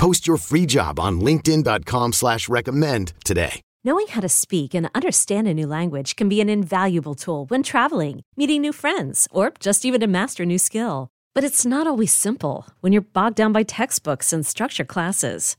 Post your free job on LinkedIn.com slash recommend today. Knowing how to speak and understand a new language can be an invaluable tool when traveling, meeting new friends, or just even to master a new skill. But it's not always simple when you're bogged down by textbooks and structure classes.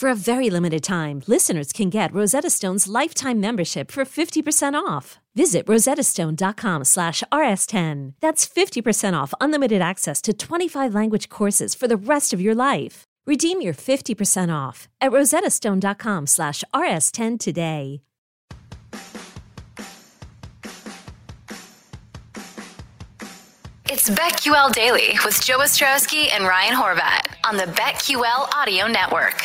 For a very limited time, listeners can get Rosetta Stone's lifetime membership for 50% off. Visit rosettastone.com slash rs10. That's 50% off unlimited access to 25 language courses for the rest of your life. Redeem your 50% off at rosettastone.com slash rs10 today. It's BetQL Daily with Joe Ostrowski and Ryan Horvat on the BetQL Audio Network.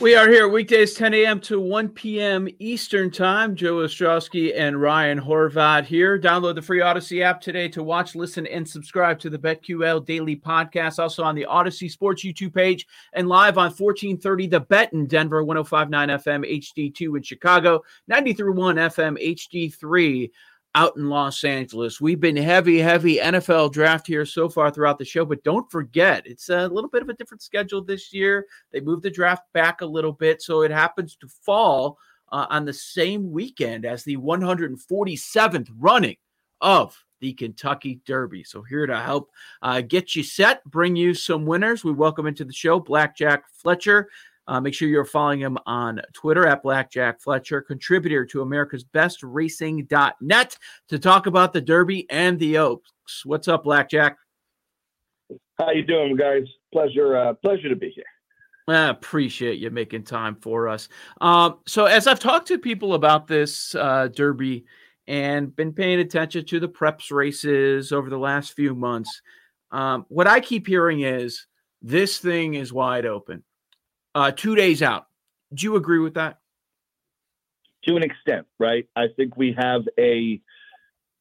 We are here weekdays 10 a.m. to 1 p.m. Eastern Time. Joe Ostrowski and Ryan Horvat here. Download the free Odyssey app today to watch, listen, and subscribe to the BetQL Daily Podcast. Also on the Odyssey Sports YouTube page and live on 1430 The Bet in Denver, 1059 FM HD2 in Chicago, 93.1 FM HD3 out in Los Angeles. We've been heavy, heavy NFL draft here so far throughout the show, but don't forget, it's a little bit of a different schedule this year. They moved the draft back a little bit, so it happens to fall uh, on the same weekend as the 147th running of the Kentucky Derby. So, here to help uh, get you set, bring you some winners. We welcome into the show Blackjack Fletcher. Uh, make sure you're following him on Twitter at Blackjack Fletcher, contributor to America's Best Racing.net to talk about the Derby and the Oaks. What's up, Blackjack? How you doing, guys? Pleasure, uh, pleasure to be here. I appreciate you making time for us. Um, so, as I've talked to people about this uh, Derby and been paying attention to the preps races over the last few months, um, what I keep hearing is this thing is wide open uh, two days out. Do you agree with that? To an extent, right? I think we have a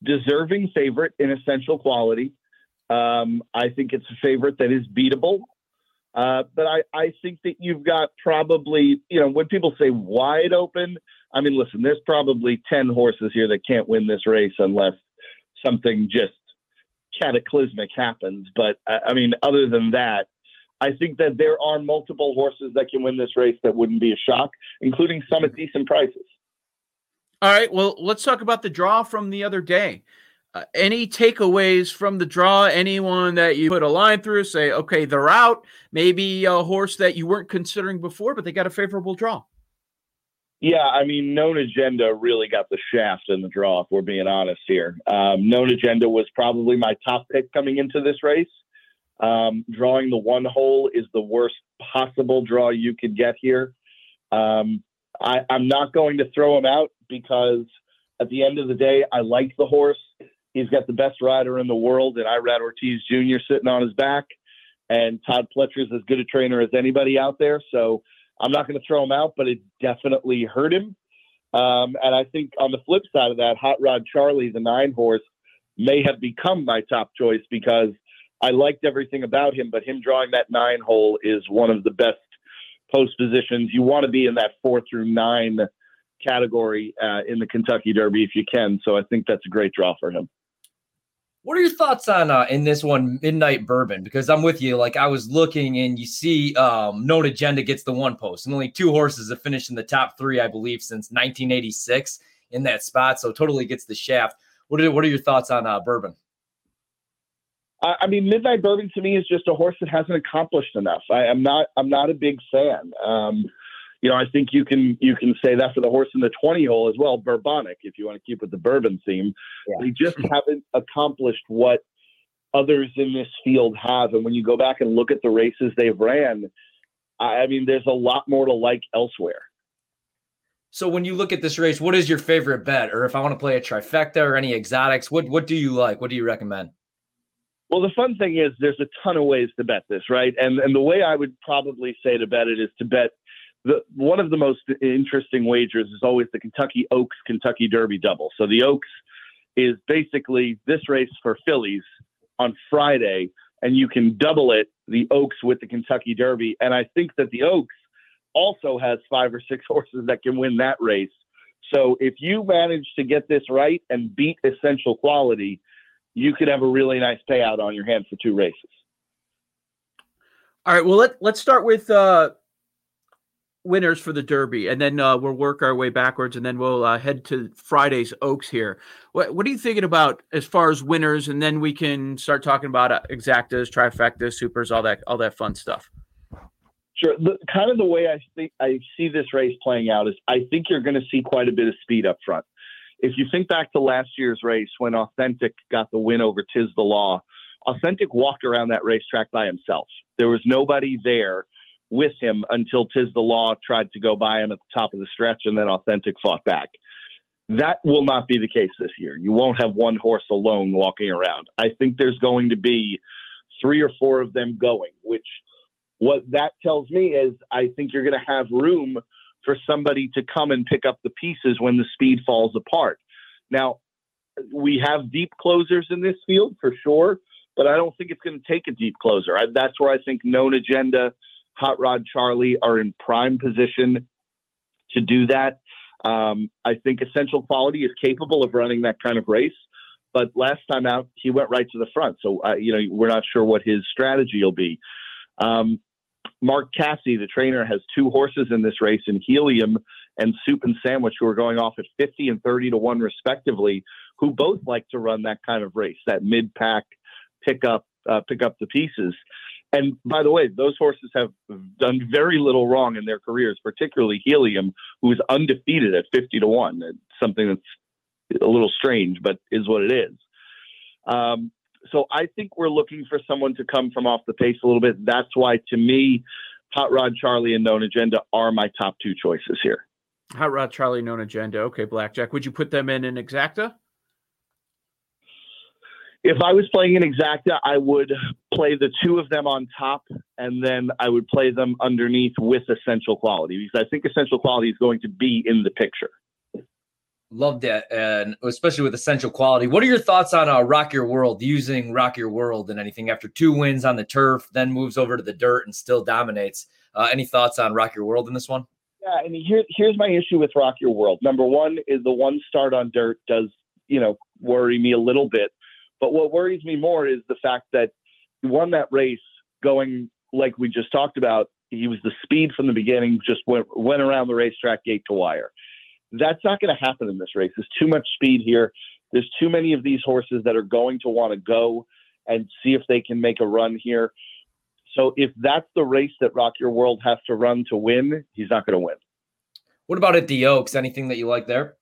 deserving favorite in essential quality. Um, I think it's a favorite that is beatable. Uh, but I, I think that you've got probably, you know, when people say wide open, I mean, listen, there's probably 10 horses here that can't win this race unless something just cataclysmic happens. But I mean, other than that, I think that there are multiple horses that can win this race that wouldn't be a shock, including some at decent prices. All right. Well, let's talk about the draw from the other day. Uh, any takeaways from the draw? Anyone that you put a line through, say, okay, they're out. Maybe a horse that you weren't considering before, but they got a favorable draw. Yeah, I mean, known agenda really got the shaft in the draw. If we're being honest here, um, known agenda was probably my top pick coming into this race. Um, drawing the one hole is the worst possible draw you could get here. Um, I, I'm not going to throw him out because at the end of the day, I like the horse. He's got the best rider in the world, and Irad Ortiz Jr. sitting on his back. And Todd Pletcher is as good a trainer as anybody out there. So I'm not going to throw him out, but it definitely hurt him. Um, and I think on the flip side of that, Hot Rod Charlie, the nine horse, may have become my top choice because I liked everything about him, but him drawing that nine hole is one of the best post positions. You want to be in that four through nine category uh, in the Kentucky Derby if you can. So I think that's a great draw for him. What are your thoughts on uh, in this one, Midnight Bourbon? Because I'm with you. Like I was looking, and you see, um, Known Agenda gets the one post, and only two horses have finished in the top three, I believe, since 1986 in that spot. So totally gets the shaft. What are what are your thoughts on uh, Bourbon? I mean, Midnight Bourbon to me is just a horse that hasn't accomplished enough. I, am not. I'm not a big fan. Um, you know, I think you can you can say that for the horse in the 20 hole as well, Bourbonic, if you want to keep with the bourbon theme. Yeah. They just haven't accomplished what others in this field have. And when you go back and look at the races they've ran, I mean, there's a lot more to like elsewhere. So when you look at this race, what is your favorite bet? Or if I want to play a trifecta or any exotics, what what do you like? What do you recommend? Well, the fun thing is there's a ton of ways to bet this, right? And and the way I would probably say to bet it is to bet the one of the most interesting wagers is always the Kentucky Oaks Kentucky Derby double. So the Oaks is basically this race for fillies on Friday, and you can double it the Oaks with the Kentucky Derby. And I think that the Oaks also has five or six horses that can win that race. So if you manage to get this right and beat essential quality, you could have a really nice payout on your hands for two races. All right. Well, let let's start with uh, winners for the Derby, and then uh, we'll work our way backwards, and then we'll uh, head to Friday's Oaks here. What What are you thinking about as far as winners, and then we can start talking about uh, exactas, trifectas, supers, all that all that fun stuff. Sure. The, kind of the way I think I see this race playing out is I think you're going to see quite a bit of speed up front. If you think back to last year's race when Authentic got the win over Tiz the Law, Authentic walked around that racetrack by himself. There was nobody there with him until Tiz the Law tried to go by him at the top of the stretch, and then Authentic fought back. That will not be the case this year. You won't have one horse alone walking around. I think there's going to be three or four of them going, which what that tells me is I think you're going to have room for somebody to come and pick up the pieces when the speed falls apart. Now, we have deep closers in this field for sure, but I don't think it's going to take a deep closer. I, that's where I think Known Agenda, Hot Rod Charlie are in prime position to do that. Um, I think Essential Quality is capable of running that kind of race, but last time out he went right to the front, so uh, you know we're not sure what his strategy will be. Um, Mark Casse, the trainer, has two horses in this race in Helium and Soup and Sandwich, who are going off at 50 and 30 to 1, respectively, who both like to run that kind of race, that mid pack pick up, uh, pick up the pieces. And by the way, those horses have done very little wrong in their careers, particularly Helium, who is undefeated at 50 to 1. It's something that's a little strange, but is what it is. Um, so I think we're looking for someone to come from off the pace a little bit. That's why, to me, Hot Rod Charlie and Known Agenda are my top two choices here. Hot Rod Charlie, Known Agenda. Okay, Blackjack. Would you put them in an exacta? If I was playing an exacta, I would play the two of them on top, and then I would play them underneath with essential quality because I think essential quality is going to be in the picture. Loved it, and especially with essential quality. What are your thoughts on uh, Rock Your World using Rock Your World and anything after two wins on the turf, then moves over to the dirt and still dominates? Uh, any thoughts on Rock Your World in this one? Yeah, and here, here's my issue with Rock Your World. Number one is the one start on dirt does you know worry me a little bit, but what worries me more is the fact that he won that race going like we just talked about. He was the speed from the beginning, just went went around the racetrack gate to wire that's not going to happen in this race. There's too much speed here. There's too many of these horses that are going to want to go and see if they can make a run here. So if that's the race that Rock Your World has to run to win, he's not going to win. What about at the Oaks? Anything that you like there?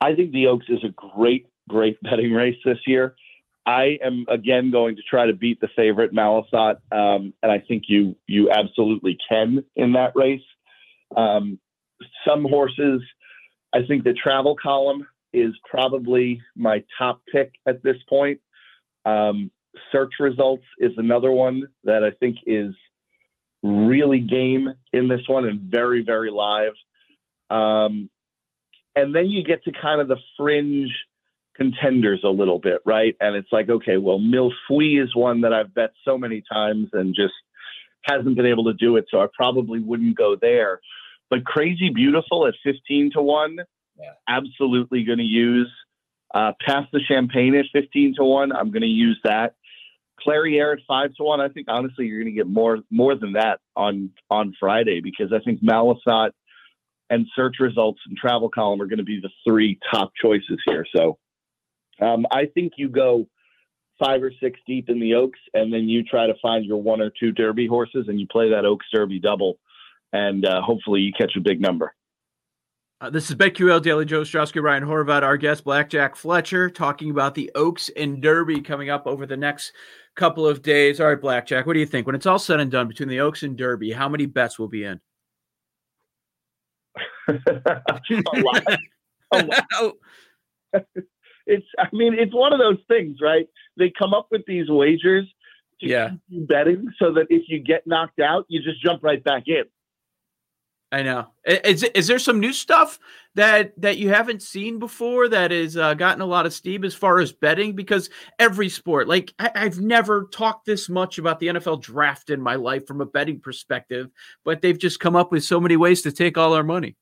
I think the Oaks is a great, great betting race this year. I am again going to try to beat the favorite Malathaat, um, and I think you you absolutely can in that race. Um, some horses, I think the travel column is probably my top pick at this point. Um, search results is another one that I think is really game in this one and very, very live. Um, and then you get to kind of the fringe contenders a little bit, right? And it's like, okay, well, Millefeuille is one that I've bet so many times and just hasn't been able to do it. So I probably wouldn't go there. But Crazy Beautiful at 15 to 1, yeah. absolutely going to use. Uh, Pass the Champagne at 15 to 1, I'm going to use that. Clairiere at 5 to 1, I think honestly you're going to get more more than that on on Friday because I think Malathaat and search results and travel column are going to be the three top choices here. So um, I think you go five or six deep in the Oaks, and then you try to find your one or two Derby horses, and you play that Oaks Derby double and uh, hopefully you catch a big number. Uh, this is BetQL Daily Joe Ostrowski, Ryan Horvat, our guest Blackjack Fletcher, talking about the Oaks and Derby coming up over the next couple of days. All right, Blackjack, what do you think? When it's all said and done between the Oaks and Derby, how many bets will be in? a lot. A lot. it's I mean, it's one of those things, right? They come up with these wagers to Yeah. keep you betting so that if you get knocked out, you just jump right back in. I know. Is is there some new stuff that that you haven't seen before that has uh, gotten a lot of steam as far as betting? Because every sport, like I, I've never talked this much about the NFL draft in my life from a betting perspective, but they've just come up with so many ways to take all our money.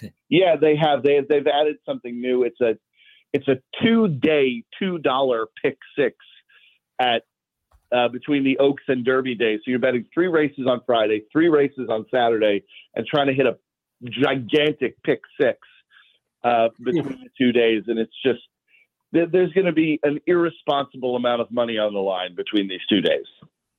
Yeah, they have. They they've added something new. It's a it's a two day two dollar pick six at uh, between the Oaks and Derby days. So you're betting three races on Friday, three races on Saturday, and trying to hit a gigantic pick six uh, between the two days. And it's just there, there's going to be an irresponsible amount of money on the line between these two days.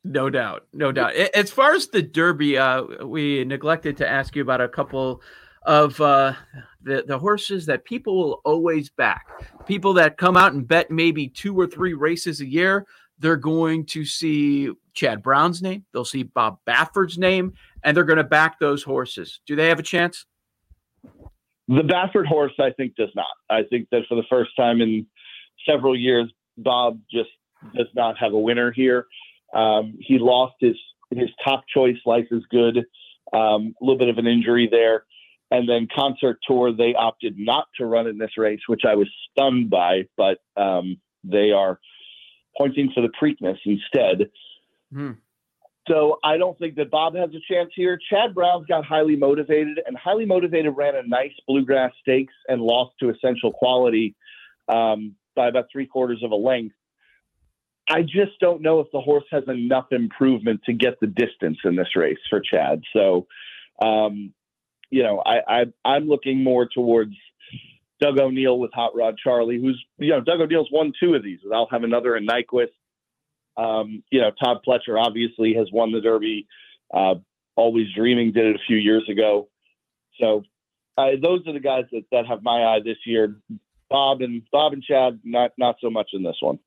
No doubt, no doubt. As far as the Derby, uh, we neglected to ask you about a couple of uh, the the horses that people will always back. People that come out and bet maybe two or three races a year. They're going to see Chad Brown's name. They'll see Bob Baffert's name, and they're going to back those horses. Do they have a chance? The Baffert horse, I think, does not. I think that for the first time in several years, Bob just does not have a winner here. Um, he lost his his top choice. Life is good. Um, a little bit of an injury there, and then Concert Tour. They opted not to run in this race, which I was stunned by. But um, they are pointing for the Preakness instead. Hmm. So I don't think that Bob has a chance here. Chad Brown's got highly motivated, and highly motivated ran a nice bluegrass stakes and lost to essential quality um, by about three quarters of a length. I just don't know if the horse has enough improvement to get the distance in this race for Chad. So, um, you know, I, I I'm looking more towards Doug O'Neill with Hot Rod Charlie, who's you know Doug O'Neill's won two of these. I'll have another in Nyquist. Um, you know, Todd Pletcher obviously has won the Derby. Uh, Always Dreaming did it a few years ago. So uh, those are the guys that, that have my eye this year. Bob and Bob and Chad, not not so much in this one.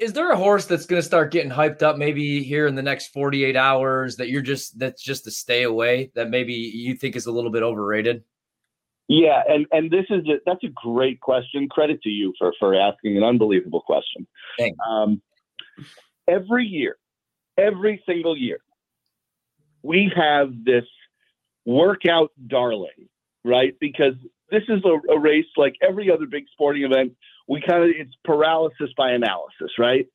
Is there a horse that's going to start getting hyped up maybe here in the next 48 hours that you're just that's just a stay away that maybe you think is a little bit overrated? Yeah, and and this is a, that's a great question. Credit to you for for asking an unbelievable question. Um, every year, every single year, we have this workout darling, right? Because this is a, a race like every other big sporting event. We kind of it's paralysis by analysis, right?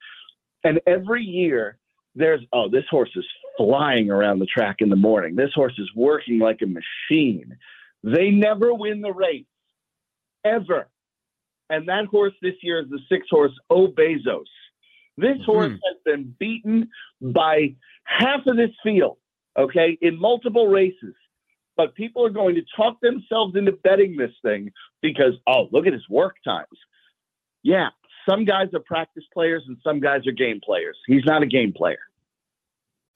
And every year there's oh this horse is flying around the track in the morning. This horse is working like a machine. They never win the race ever. And that horse this year is the six horse O Besos. This hmm. horse has been beaten by half of this field, okay, in multiple races. But people are going to talk themselves into betting this thing because, oh, look at his work times. Yeah, some guys are practice players and some guys are game players. He's not a game player.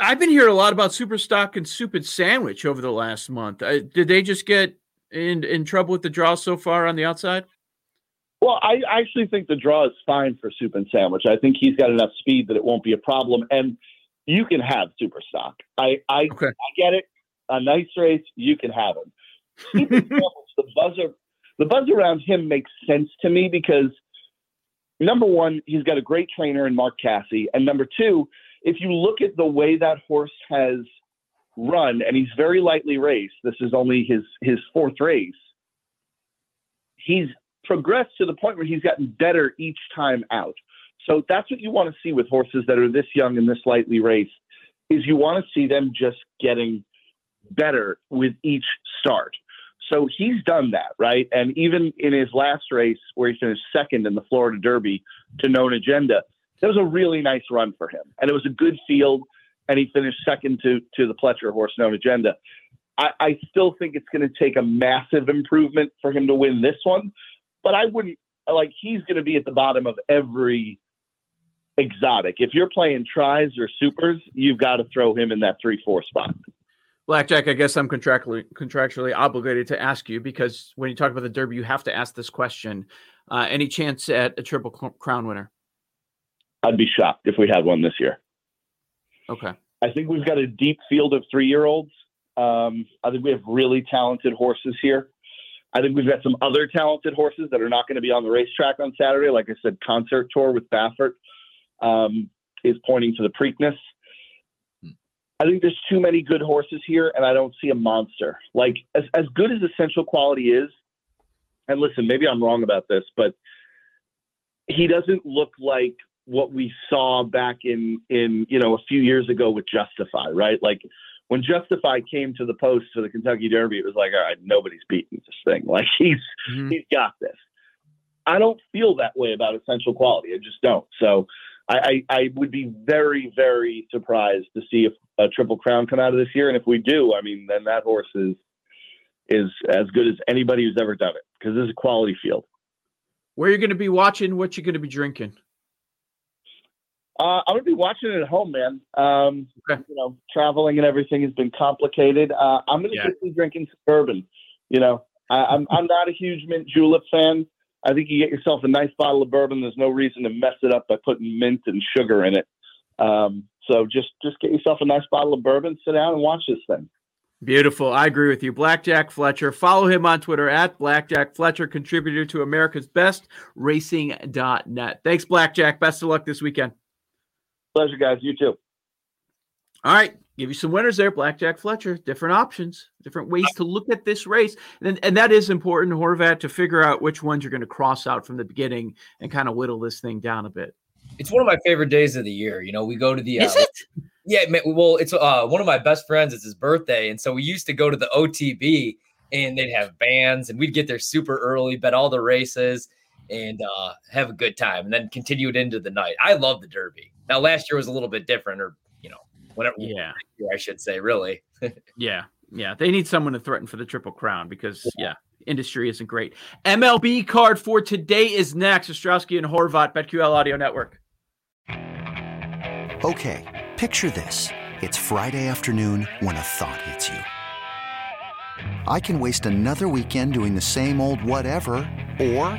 I've been hearing a lot about Superstock and Soup and Sandwich over the last month. Uh, did they just get in in trouble with the draw so far on the outside? Well, I actually think the draw is fine for Soup and Sandwich. I think he's got enough speed that it won't be a problem, and you can have Superstock. I I, Okay. I get it. A nice race, you can have him. Soup and Sandwich, the buzzer, the buzz around him makes sense to me because number one, he's got a great trainer in Mark Casse, and number two, if you look at the way that horse has run, and he's very lightly raced. This is only his his fourth race. He's progressed to the point where he's gotten better each time out. So that's what you want to see with horses that are this young and this lightly raced. Is you want to see them just getting better with each start. So he's done that, right? And even in his last race, where he finished second in the Florida Derby to Known Agenda, that was a really nice run for him, and it was a good field. And he finished second to to the Pletcher horse, Known Agenda. I, I still think it's going to take a massive improvement for him to win this one, but I wouldn't like he's going to be at the bottom of every exotic. If you're playing tries or supers, you've got to throw him in that three four spot. Blackjack, I guess I'm contractually contractually obligated to ask you because when you talk about the Derby, you have to ask this question. Uh, any chance at a triple crown winner? I'd be shocked if we had one this year. Okay. I think we've got a deep field of three year olds. Um, I think we have really talented horses here. I think we've got some other talented horses that are not going to be on the racetrack on Saturday. Like I said, Concert Tour with Baffert um, is pointing to the Preakness. I think there's too many good horses here, and I don't see a monster. Like as as good as Essential Quality is, and listen, maybe I'm wrong about this, but he doesn't look like what we saw back in in you know a few years ago with Justify, right? Like when Justify came to the post for the Kentucky Derby, it was like, all right, nobody's beating this thing. Like he's Mhm. he's got this. I don't feel that way about Essential Quality. I just don't. So I, I, I would be very, very surprised to see if a Triple Crown come out of this year. And if we do, I mean, then that horse is is as good as anybody who's ever done it because this is a quality field. Where you're you going to be watching? What you're going to be drinking? Uh, I'm gonna be watching it at home, man. Um, Okay. You know, traveling and everything has been complicated. Uh, I'm gonna Yeah. just be drinking some bourbon. You know, I, I'm I'm not a huge mint julep fan. I think you get yourself a nice bottle of bourbon. There's no reason to mess it up by putting mint and sugar in it. Um, so just just get yourself a nice bottle of bourbon, sit down and watch this thing. Beautiful. I agree with you. Blackjack Fletcher. Follow him on Twitter at Blackjack Fletcher, contributor to America's Best Racing.net. Thanks, Blackjack. Best of luck this weekend. Pleasure, guys. You too. All right. Give you some winners there, Blackjack Fletcher. Different options, different ways to look at this race. And, and that is important, Horvat, to figure out which ones you're going to cross out from the beginning and kind of whittle this thing down a bit. It's one of my favorite days of the year. You know, we go to the. Is uh, it? Yeah, well, it's uh, one of my best friends. It's his birthday, and so we used to go to the OTB, and they'd have bands, and we'd get there super early, bet all the races, and uh, have a good time, and then continue it into the night. I love the Derby. Now, last year was a little bit different, or you know, whatever. Yeah. I should say, really. Yeah. Yeah. They need someone to threaten for the Triple Crown because, yeah, industry isn't great. MLB card for today is next. Ostrowski and Horvat, BetQL Audio Network. Okay, picture this. It's Friday afternoon when a thought hits you. I can waste another weekend doing the same old whatever, or